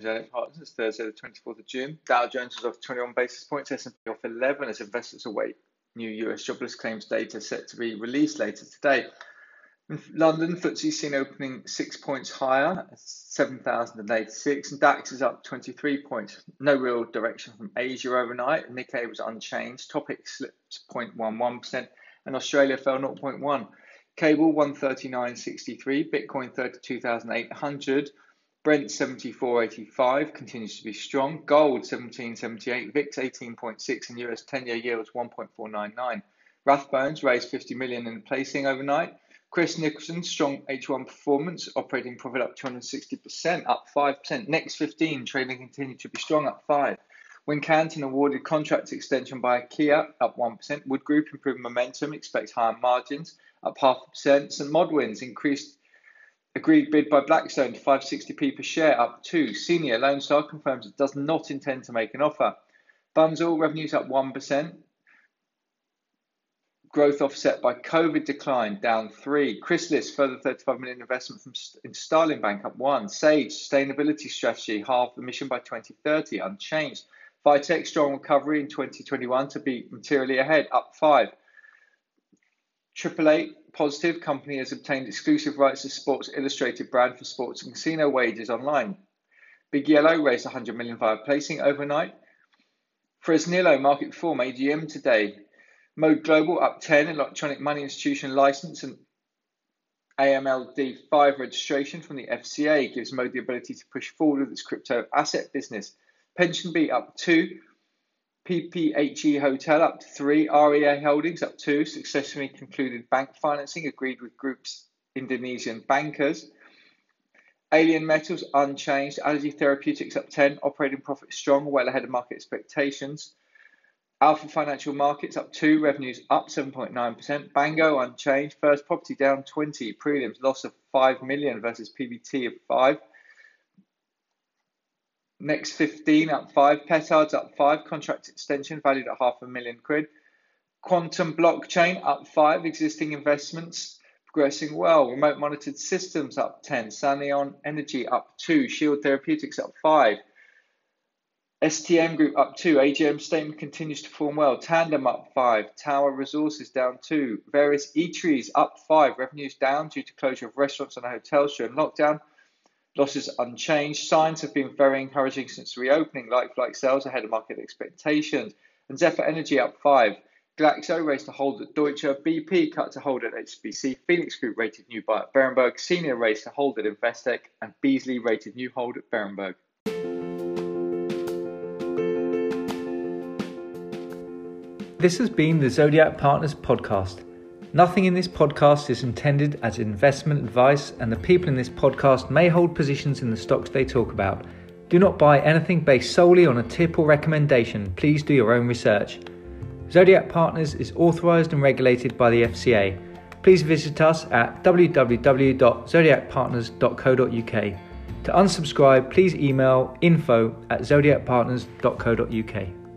from Partners. Thursday, the 24th of June. Dow Jones was off 21 basis points, S&P off 11 as investors await new US jobless claims data set to be released later today. In London, FTSE seen opening six points higher, 7,086, and DAX is up 23 points. No real direction from Asia overnight. Nikkei was unchanged. TOPIX slipped 0.11%, and Australia fell 0.1. Cable 139.63, Bitcoin 32,800, Brent 74.85 continues to be strong. Gold 17.78, VIX 18.6, and US 10-year yields 1.499. Rathbones raised 50 million in placing overnight. Crest Nicholson, strong H1 performance, operating profit up 260%, up 5%. Next 15, trading continued to be strong, up 5 Wincanton awarded contract extension by IKEA, up 1%. Wood Group improved momentum, expects higher margins, up half percent. St Modwen's increased agreed bid by Blackstone to 560p per share, up 2. Senior Lone Star confirms it does not intend to make an offer. Bunzl revenues up 1%. Growth offset by COVID decline, down 3. Chrysalis, further 35 million investment from in Starling Bank, up 1. Sage, sustainability strategy, half the mission by 2030, unchanged. Vitec, strong recovery in 2021 to be materially ahead, up 5. Triple Eight positive company has obtained exclusive rights to Sports Illustrated brand for sports and casino wagers online. Big Yellow raised 100 million via placing overnight. Fresnillo market form AGM today. Mode Global up 10 electronic money institution license and AMLD 5 registration from the FCA gives Mode the ability to push forward with its crypto asset business. PensionBee up 2 PPHE Hotel up to three, REA Holdings up two, successfully concluded bank financing agreed with group's Indonesian bankers. Alien Metals unchanged, Allergy Therapeutics up 10, operating profit strong, well ahead of market expectations. Alpha Financial Markets up 2, revenues up 7.9%. Bango unchanged, first property down 20, prelims loss of 5 million versus PBT of 5. Next 15 up 5, Petards up 5, contract extension valued at half a million quid. Quantum blockchain up 5, existing investments progressing well. Remote monitored systems up 10, Sanion Energy up 2, Shield Therapeutics up 5. STM Group up 2, AGM statement continues to perform well. Tandem up 5, Tower Resources down 2, various eateries up 5, revenues down due to closure of restaurants and hotels during lockdown. Losses unchanged. Signs have been very encouraging since reopening, like-for-like sales ahead of market expectations. And Zephyr Energy up 5. Glaxo raised to hold at Deutsche, BP cut to hold at HSBC, Phoenix Group rated new buy at Berenberg, Senior raised to hold at Investec, and Beazley rated new hold at Berenberg. This has been the Zodiac Partners podcast. Nothing in this podcast is intended as investment advice, and the people in this podcast may hold positions in the stocks they talk about. Do not buy anything based solely on a tip or recommendation. Please do your own research. Zodiac Partners is authorized and regulated by the FCA. Please visit us at www.zodiacpartners.co.uk. To unsubscribe, please email info at zodiacpartners.co.uk.